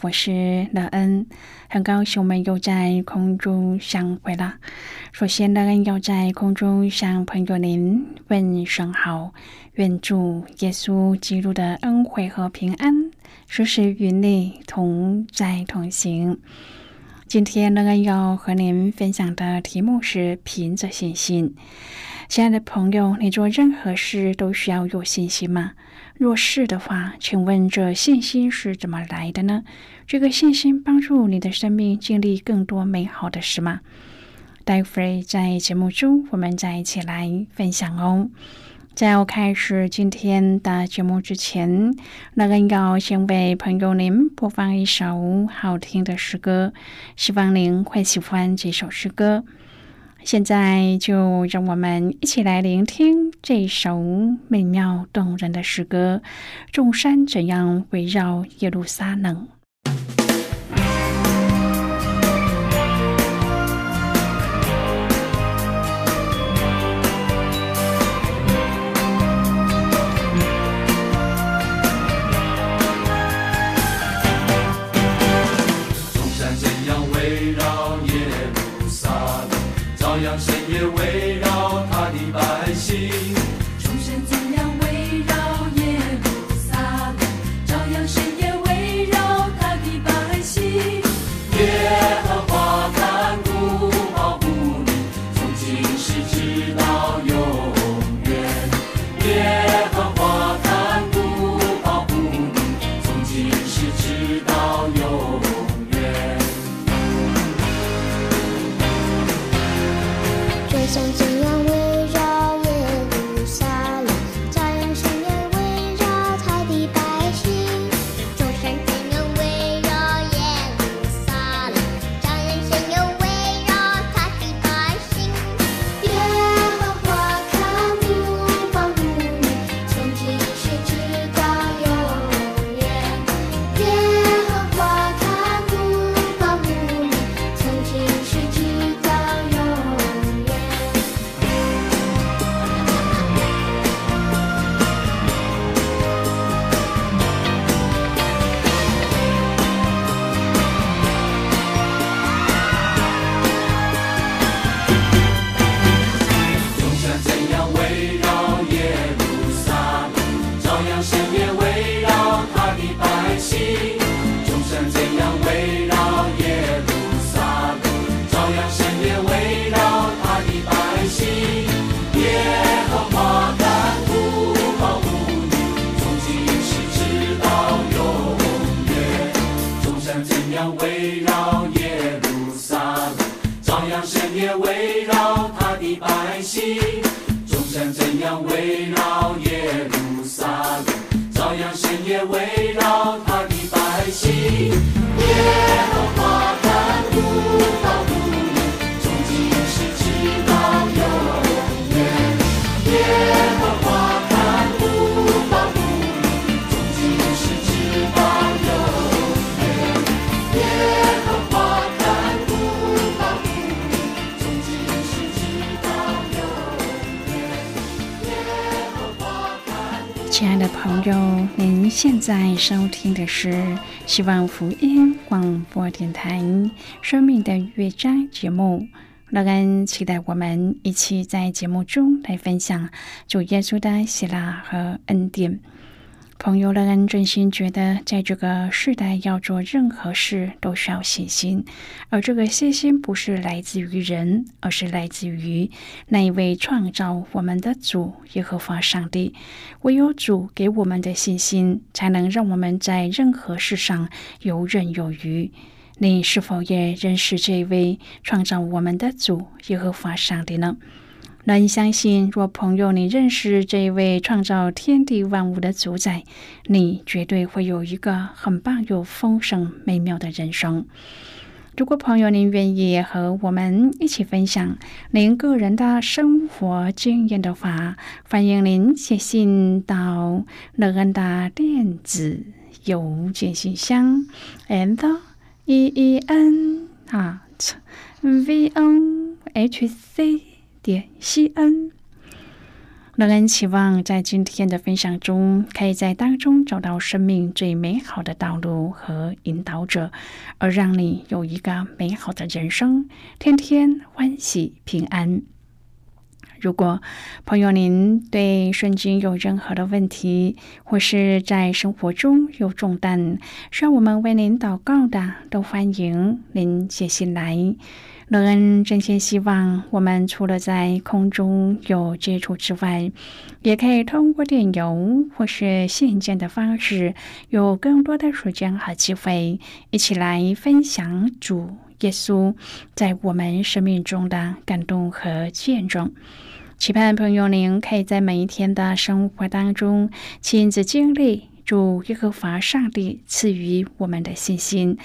我是乐恩，很高兴我们又在空中相会了。首先，乐恩要在空中向朋友您问声好，愿主耶稣基督的恩惠和平安时时与你同在同行。今天，乐恩要和您分享的题目是凭着信心。亲爱的朋友，你做任何事都需要有信心吗？若是的话，请问这信心是怎么来的呢？这个信心帮助你的生命经历更多美好的事吗？待会儿在节目中，我们再一起来分享哦。在我开始今天的节目之前，那个要先为朋友您播放一首好听的诗歌，希望您会喜欢这首诗歌。现在就让我们一起来聆听这首美妙动人的诗歌：众山怎样围绕耶路撒冷？songs. 围绕耶路撒冷，朝阳深夜围。亲爱的朋友，您现在收听的是希望福音广播电台《生命的乐章》节目。乐恩期待我们一起在节目中来分享主耶稣的喜乐和恩典。朋友乐恩真心觉得，在这个时代要做任何事都需要信心，而这个信心不是来自于人，而是来自于那一位创造我们的主耶和华上帝。唯有主给我们的信心，才能让我们在任何事上游刃有余。你是否也认识这位创造我们的主耶和华上帝呢？能相信，若朋友你认识这一位创造天地万物的主宰，你绝对会有一个很棒又丰盛美妙的人生。如果朋友您愿意和我们一起分享您个人的生活经验的话，欢迎您写信到乐恩的电子邮件信箱，and e e n at v o h c。点西恩，让人期望在今天的分享中，可以在当中找到生命最美好的道路和引导者，而让你有一个美好的人生，天天欢喜平安。如果朋友您对圣经有任何的问题，或是在生活中有重担，需要我们为您祷告的，都欢迎您写信来。乐恩真心希望，我们除了在空中有接触之外，也可以通过电邮或是信件的方式，有更多的时间和机会，一起来分享主耶稣在我们生命中的感动和见证。期盼朋友您可以在每一天的生活当中亲自经历。主耶和华上帝赐予我们的信心，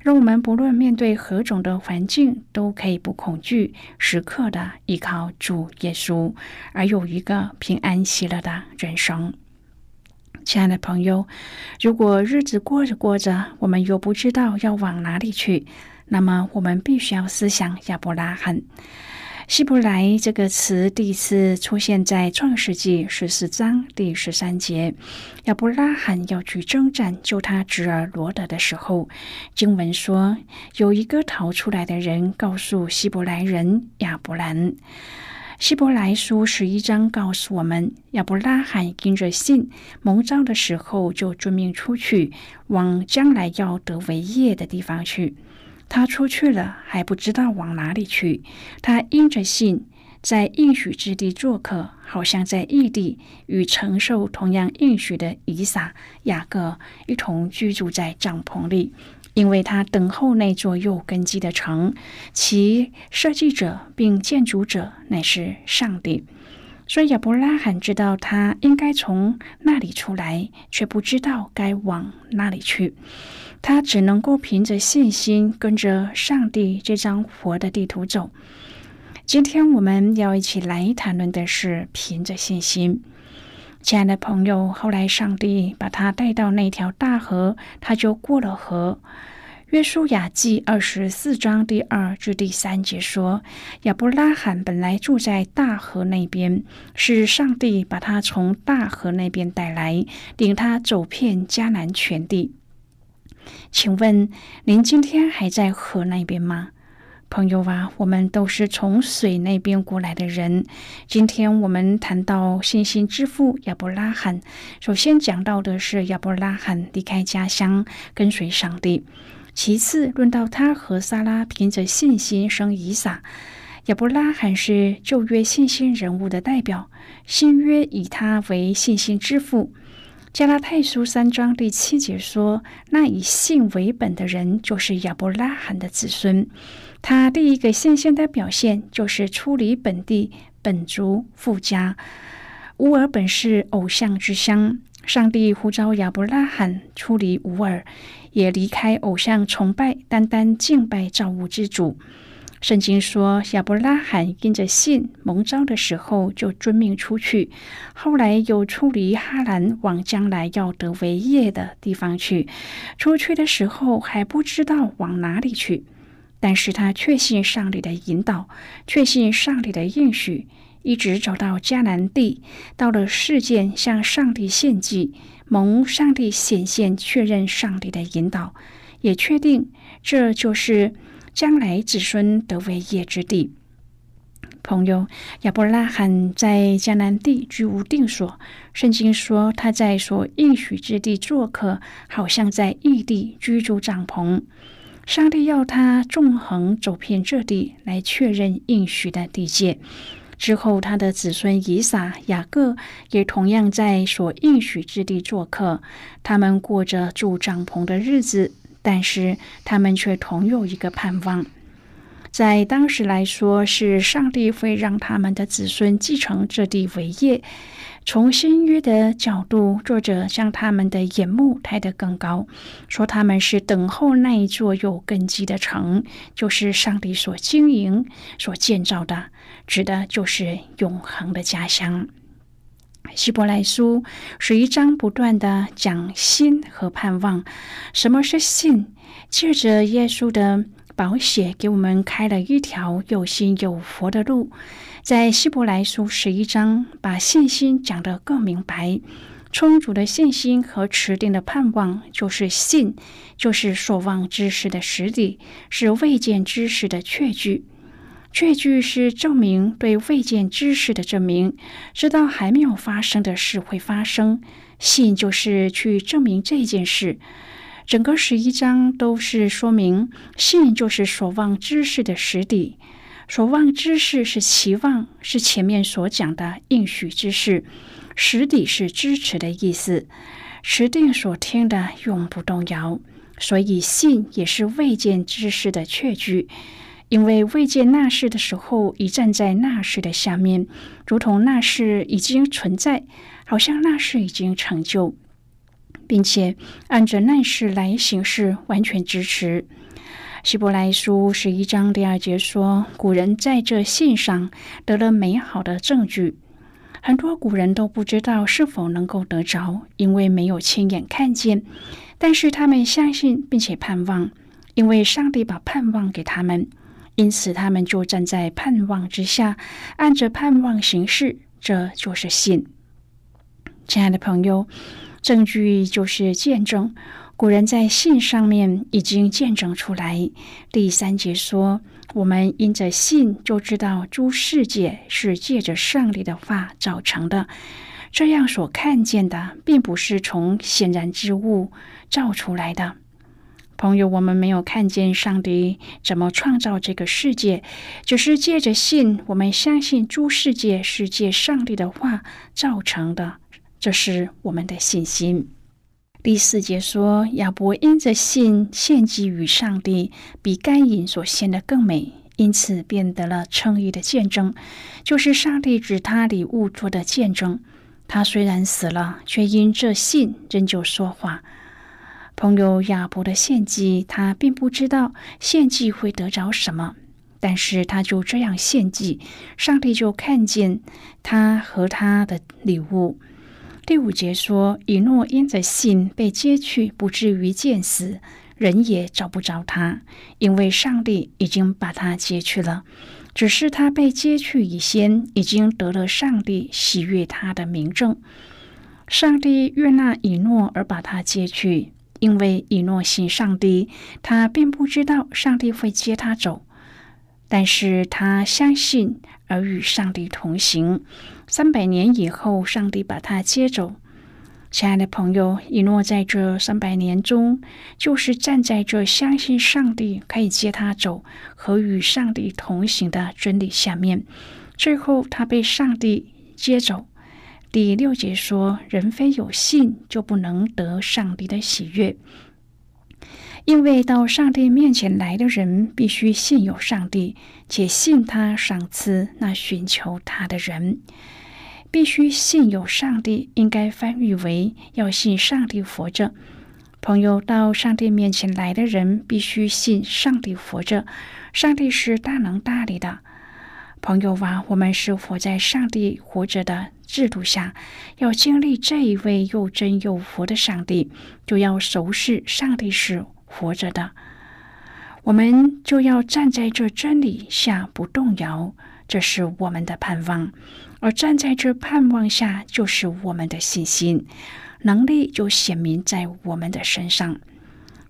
让我们不论面对何种的环境，都可以不恐惧，时刻的依靠主耶稣，而有一个平安喜乐的人生。亲爱的朋友，如果日子过着过着，我们又不知道要往哪里去，那么我们必须要思想亚伯拉罕。希伯来这个词第一次出现在创世纪十四章第十三节。亚伯拉罕要去征战救他侄儿罗德的时候，经文说有一个逃出来的人告诉希伯来人亚伯兰。希伯来书十一章告诉我们，亚伯拉罕因着信蒙召的时候，就遵命出去，往将来要得为业的地方去。他出去了，还不知道往哪里去。他因着信，在应许之地做客，好像在异地，与承受同样应许的以撒、雅各一同居住在帐篷里，因为他等候那座有根基的城，其设计者并建筑者乃是上帝。所以亚伯拉罕知道他应该从那里出来，却不知道该往哪里去。他只能够凭着信心跟着上帝这张活的地图走。今天我们要一起来谈论的是凭着信心。亲爱的朋友，后来上帝把他带到那条大河，他就过了河。约书亚记二十四章第二至第三节说：亚伯拉罕本来住在大河那边，是上帝把他从大河那边带来，领他走遍迦南全地。请问您今天还在河那边吗，朋友啊？我们都是从水那边过来的人。今天我们谈到信心之父亚伯拉罕，首先讲到的是亚伯拉罕离开家乡跟随上帝，其次论到他和撒拉凭着信心生以撒。亚伯拉罕是旧约信心人物的代表，新约以他为信心之父。加拉太书三章第七节说：“那以信为本的人，就是亚伯拉罕的子孙。他第一个信心的表现，就是出离本地本族富家。乌尔本是偶像之乡，上帝呼召亚伯拉罕出离乌尔，也离开偶像崇拜，单单敬拜造物之主。”圣经说，亚伯拉罕因着信蒙召的时候，就遵命出去。后来又出离哈兰，往将来要得为业的地方去。出去的时候还不知道往哪里去，但是他确信上帝的引导，确信上帝的应许，一直走到迦南地，到了事件向上帝献祭，蒙上帝显现，确认上帝的引导，也确定这就是。将来子孙得为业之地，朋友亚伯拉罕在迦南地居无定所，圣经说他在所应许之地做客，好像在异地居住帐篷。上帝要他纵横走遍这地，来确认应许的地界。之后，他的子孙以撒、雅各也同样在所应许之地做客，他们过着住帐篷的日子，但是他们却同有一个盼望。在当时来说，是上帝会让他们的子孙继承这地为业。从新约的角度，作者将他们的眼目抬得更高，说他们是等候那一座有根基的城，就是上帝所经营、所建造的，指的就是永恒的家乡。希伯来书是一章不断的讲信和盼望。什么是信？借着耶稣的。宝血给我们开了一条有心有佛的路，在希伯来书十一章，把信心讲得更明白。充足的信心和持定的盼望，就是信，就是所望之事的实底，是未见之事的确据。确据是证明对未见之事的证明，知道还没有发生的事会发生。信就是去证明这件事。整个十一章都是说明信就是所望之事的实底，所望之事是期望，是前面所讲的应许之事，实底是支持的意思，持定所听的永不动摇，所以信也是未见之事的确据，因为未见那事的时候，已站在那事的下面，如同那事已经存在，好像那事已经成就。并且按着那事来行事，完全支持。希伯来书十一章第二节说：“古人在这信上得了美好的证据。很多古人都不知道是否能够得着，因为没有亲眼看见。但是他们相信并且盼望，因为上帝把盼望给他们，因此他们就站在盼望之下，按着盼望行事。这就是信。”亲爱的朋友。证据就是见证，古人在信上面已经见证出来。第三节说：“我们因着信就知道诸世界是借着上帝的话造成的，这样所看见的并不是从显然之物造出来的。”朋友，我们没有看见上帝怎么创造这个世界，只是借着信，我们相信诸世界是借上帝的话造成的。这是我们的信心。第四节说，亚伯因着信献祭于上帝，比该隐所献的更美，因此便得了称义的见证，就是上帝指他礼物做的见证。他虽然死了，却因这信仍旧说话。朋友亚伯的献祭，他并不知道献祭会得着什么，但是他就这样献祭，上帝就看见他和他的礼物。第五节说，以诺因着信被接去，不至于见死，人也找不着他，因为上帝已经把他接去了。只是他被接去以先，已经得了上帝喜悦他的名证。上帝悦纳以诺而把他接去，因为以诺信上帝，他并不知道上帝会接他走，但是他相信而与上帝同行。三百年以后，上帝把他接走。亲爱的朋友，以诺在这三百年中，就是站在这相信上帝可以接他走和与上帝同行的真理下面。最后，他被上帝接走。第六节说：“人非有信，就不能得上帝的喜悦。因为到上帝面前来的人，必须信有上帝，且信他赏赐那寻求他的人。”必须信有上帝，应该翻译为要信上帝活着。朋友到上帝面前来的人，必须信上帝活着。上帝是大能大力的。朋友啊，我们是活在上帝活着的制度下，要经历这一位又真又活的上帝，就要熟视上帝是活着的。我们就要站在这真理下不动摇，这是我们的盼望。而站在这盼望下，就是我们的信心能力就显明在我们的身上。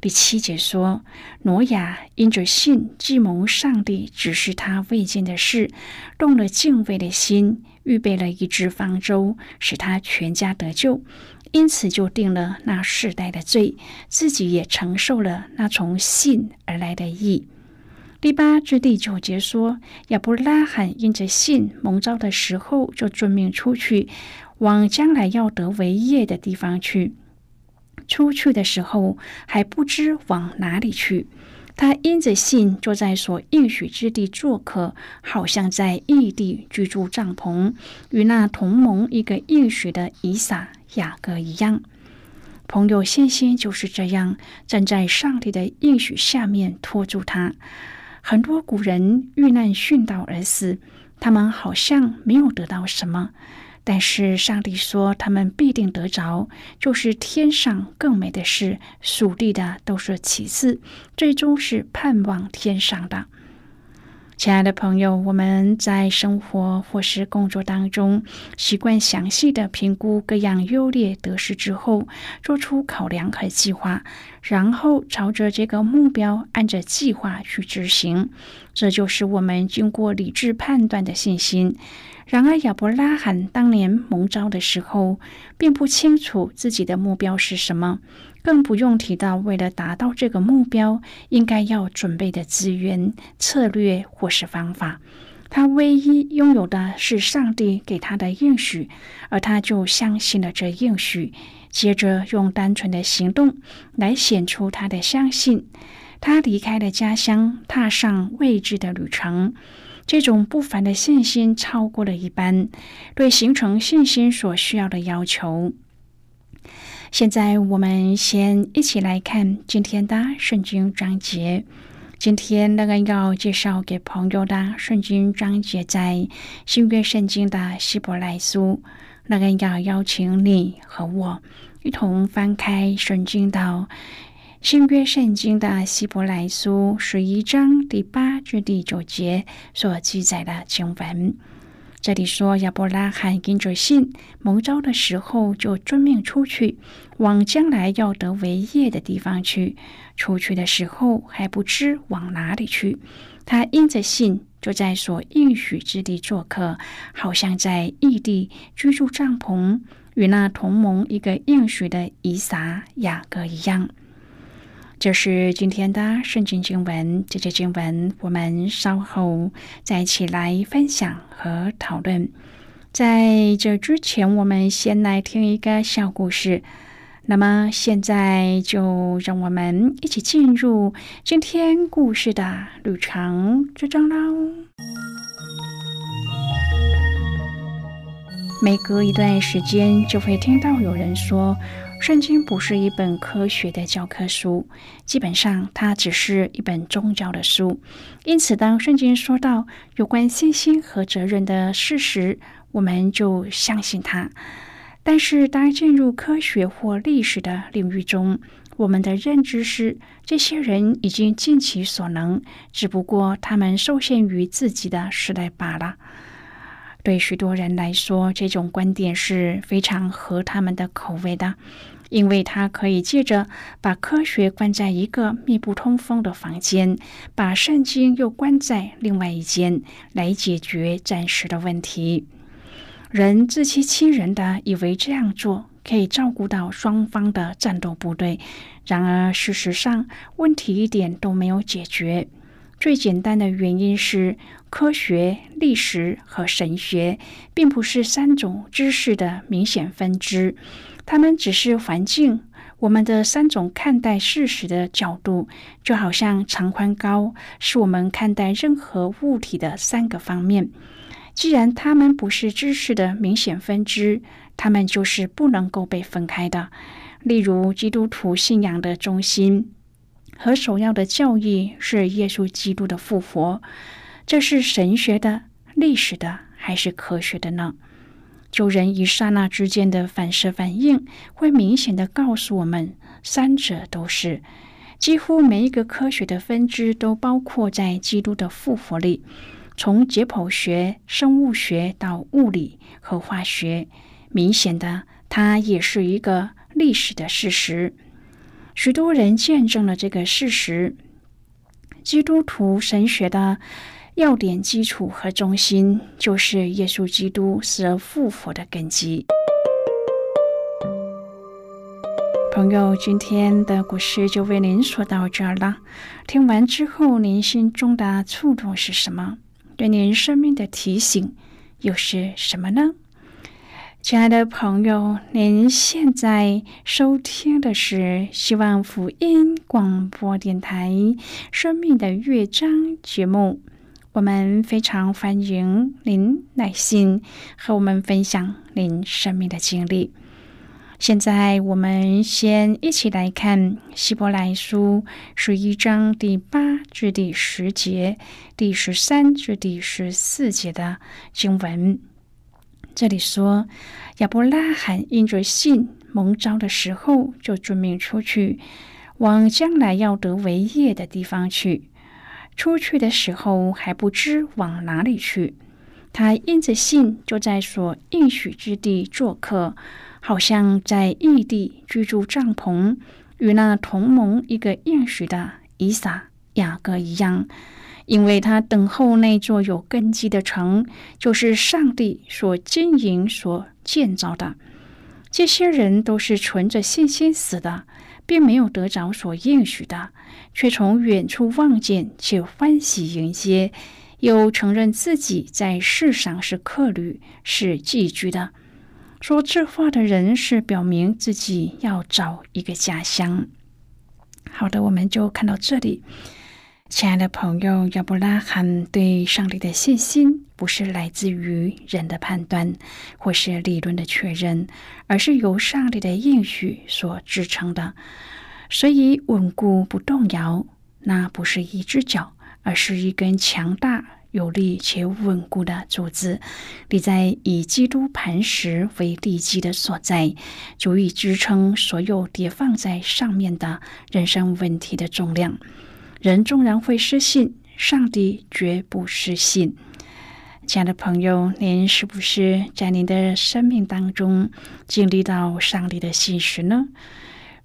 第七节说，挪亚因着信，既蒙上帝指示他未见的事，动了敬畏的心，预备了一只方舟，使他全家得救。因此就定了那世代的罪，自己也承受了那从信而来的义。第八至第九节说，亚伯拉罕因着信蒙召的时候，就遵命出去，往将来要得为业的地方去。出去的时候还不知往哪里去。他因着信，坐在所应许之地做客，好像在异地居住帐篷，与那同盟一个应许的以撒、雅各一样。朋友，信心就是这样，站在上帝的应许下面拖住他。很多古人遇难殉道而死，他们好像没有得到什么。但是上帝说，他们必定得着，就是天上更美的事，属地的都是其次，最终是盼望天上的。亲爱的朋友，我们在生活或是工作当中，习惯详细的评估各样优劣得失之后，做出考量和计划，然后朝着这个目标按着计划去执行，这就是我们经过理智判断的信心。然而，亚伯拉罕当年蒙召的时候，并不清楚自己的目标是什么。更不用提到，为了达到这个目标，应该要准备的资源、策略或是方法。他唯一拥有的是上帝给他的应许，而他就相信了这应许，接着用单纯的行动来显出他的相信。他离开了家乡，踏上未知的旅程。这种不凡的信心超过了一般，对形成信心所需要的要求。现在我们先一起来看今天的圣经章节。今天那个要介绍给朋友的圣经章节在新约圣经的希伯来书。那个要邀请你和我一同翻开圣经到新约圣经的希伯来书十一章第八至第九节所记载的经文。这里说，亚伯拉罕因着信蒙召的时候，就遵命出去，往将来要得为业的地方去。出去的时候还不知往哪里去。他因着信，就在所应许之地做客，好像在异地居住帐篷，与那同盟一个应许的以撒、雅各一样。这是今天的圣经经文，这节经文我们稍后再一起来分享和讨论。在这之前，我们先来听一个小故事。那么现在就让我们一起进入今天故事的旅程之中喽。每隔一段时间，就会听到有人说。圣经不是一本科学的教科书，基本上它只是一本宗教的书。因此，当圣经说到有关信心和责任的事实，我们就相信它。但是，当进入科学或历史的领域中，我们的认知是，这些人已经尽其所能，只不过他们受限于自己的时代罢了。对许多人来说，这种观点是非常合他们的口味的，因为他可以借着把科学关在一个密不通风的房间，把圣经又关在另外一间，来解决暂时的问题。人自欺欺人的以为这样做可以照顾到双方的战斗部队，然而事实上问题一点都没有解决。最简单的原因是。科学、历史和神学并不是三种知识的明显分支，它们只是环境。我们的三种看待事实的角度，就好像长、宽、高，是我们看待任何物体的三个方面。既然它们不是知识的明显分支，它们就是不能够被分开的。例如，基督徒信仰的中心和首要的教义是耶稣基督的复活。这是神学的、历史的，还是科学的呢？就人一刹那之间的反射反应，会明显的告诉我们，三者都是。几乎每一个科学的分支都包括在基督的复活里，从解剖学、生物学到物理和化学，明显的，它也是一个历史的事实。许多人见证了这个事实。基督徒神学的要点基础和中心，就是耶稣基督死而复活的根基。朋友，今天的故事就为您说到这儿了。听完之后，您心中的触动是什么？对您生命的提醒又是什么呢？亲爱的朋友，您现在收听的是希望福音广播电台《生命的乐章》节目。我们非常欢迎您耐心和我们分享您生命的经历。现在，我们先一起来看《希伯来书》十一章第八至第十节、第十三至第十四节的经文。这里说，亚伯拉罕因着信蒙召的时候，就准命出去，往将来要得为业的地方去。出去的时候还不知往哪里去，他因着信就在所应许之地做客，好像在异地居住帐篷，与那同盟一个应许的以撒、雅各一样。因为他等候那座有根基的城，就是上帝所经营、所建造的。这些人都是存着信心死的，并没有得着所应许的，却从远处望见，且欢喜迎接，又承认自己在世上是客旅，是寄居的。说这话的人是表明自己要找一个家乡。好的，我们就看到这里。亲爱的朋友，亚伯拉罕对上帝的信心不是来自于人的判断或是理论的确认，而是由上帝的应许所支撑的，所以稳固不动摇。那不是一只脚，而是一根强大、有力且稳固的柱子，立在以基督磐石为地基的所在，足以支撑所有叠放在上面的人生问题的重量。人纵然会失信，上帝绝不失信。亲爱的朋友，您是不是在您的生命当中经历到上帝的信实呢？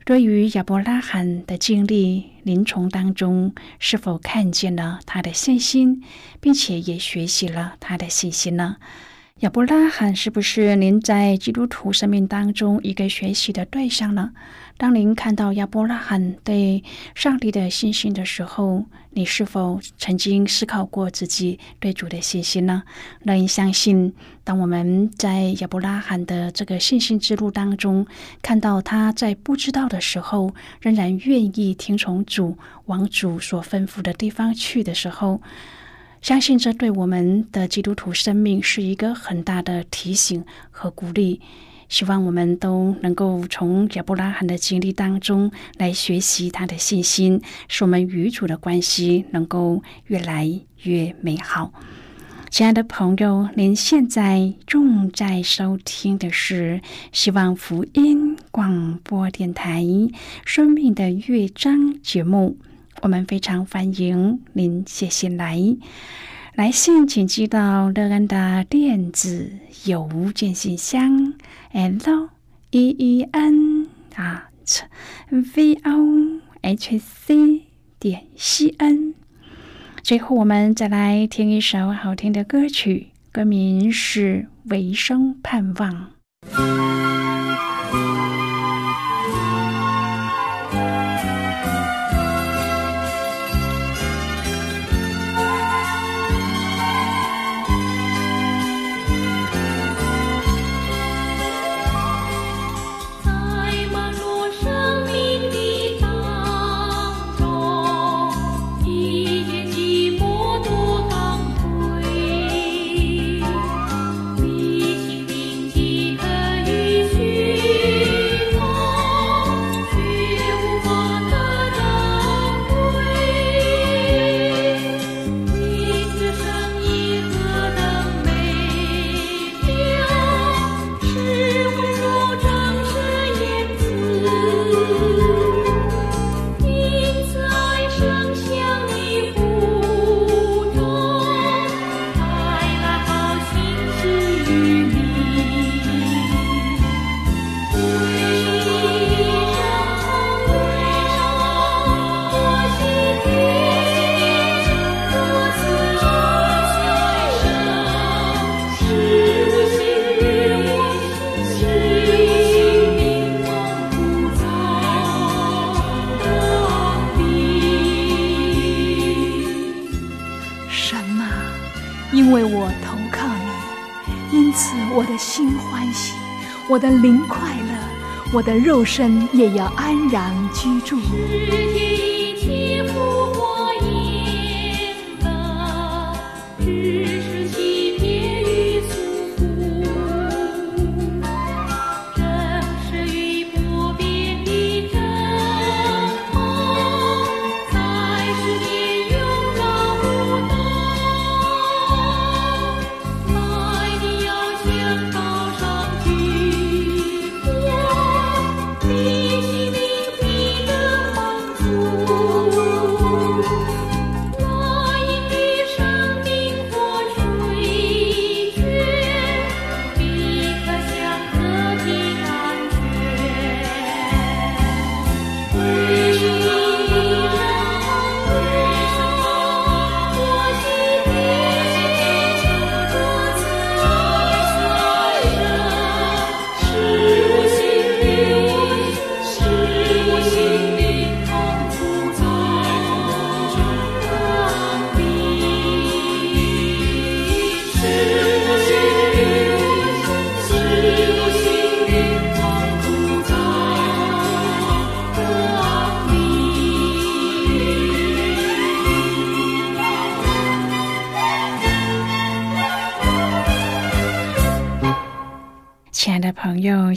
对于亚伯拉罕的经历，您从当中是否看见了他的信心，并且也学习了他的信心呢？亚伯拉罕是不是您在基督徒生命当中一个学习的对象呢？当您看到亚伯拉罕对上帝的信心的时候，你是否曾经思考过自己对主的信心呢？让你相信，当我们在亚伯拉罕的这个信心之路当中，看到他在不知道的时候，仍然愿意听从主，往主所吩咐的地方去的时候。相信这对我们的基督徒生命是一个很大的提醒和鼓励。希望我们都能够从亚伯拉罕的经历当中来学习他的信心，使我们与主的关系能够越来越美好。亲爱的朋友，您现在正在收听的是希望福音广播电台《生命的乐章》节目。我们非常欢迎您写信来，来信请寄到乐安的电子邮件信箱，l e e n at v o h c 点 c n。最后，我们再来听一首好听的歌曲，歌名是《唯生盼望》。我的灵快乐，我的肉身也要安然居住。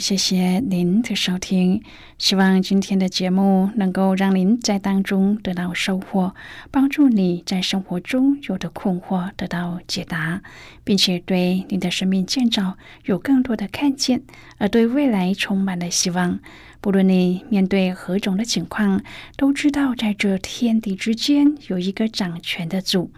谢谢您的收听。希望今天的节目能够让您在当中得到收获，帮助你在生活中有的困惑得到解答，并且对你的生命建造有更多的看见，而对未来充满了希望。不论你面对何种的情况，都知道在这天地之间有一个掌权的主。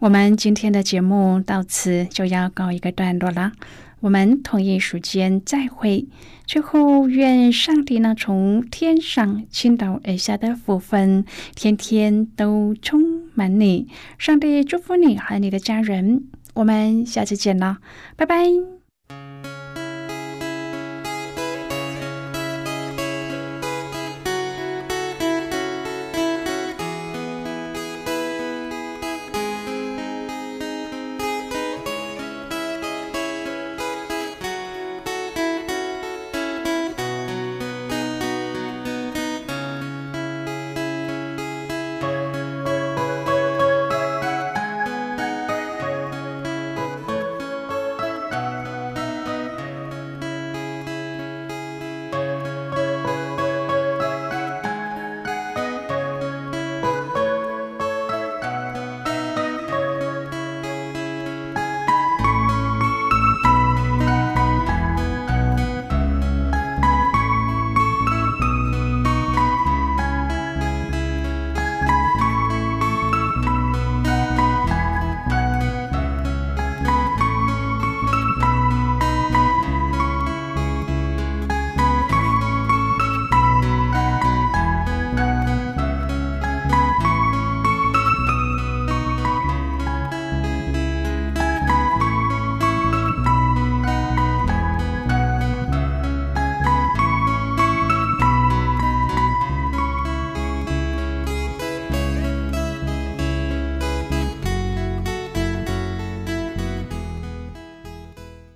我们今天的节目到此就要告一个段落了。我们同一时间再会。最后，愿上帝呢从天上倾倒而下的福分，天天都充满你。上帝祝福你和你的家人。我们下次见了，拜拜。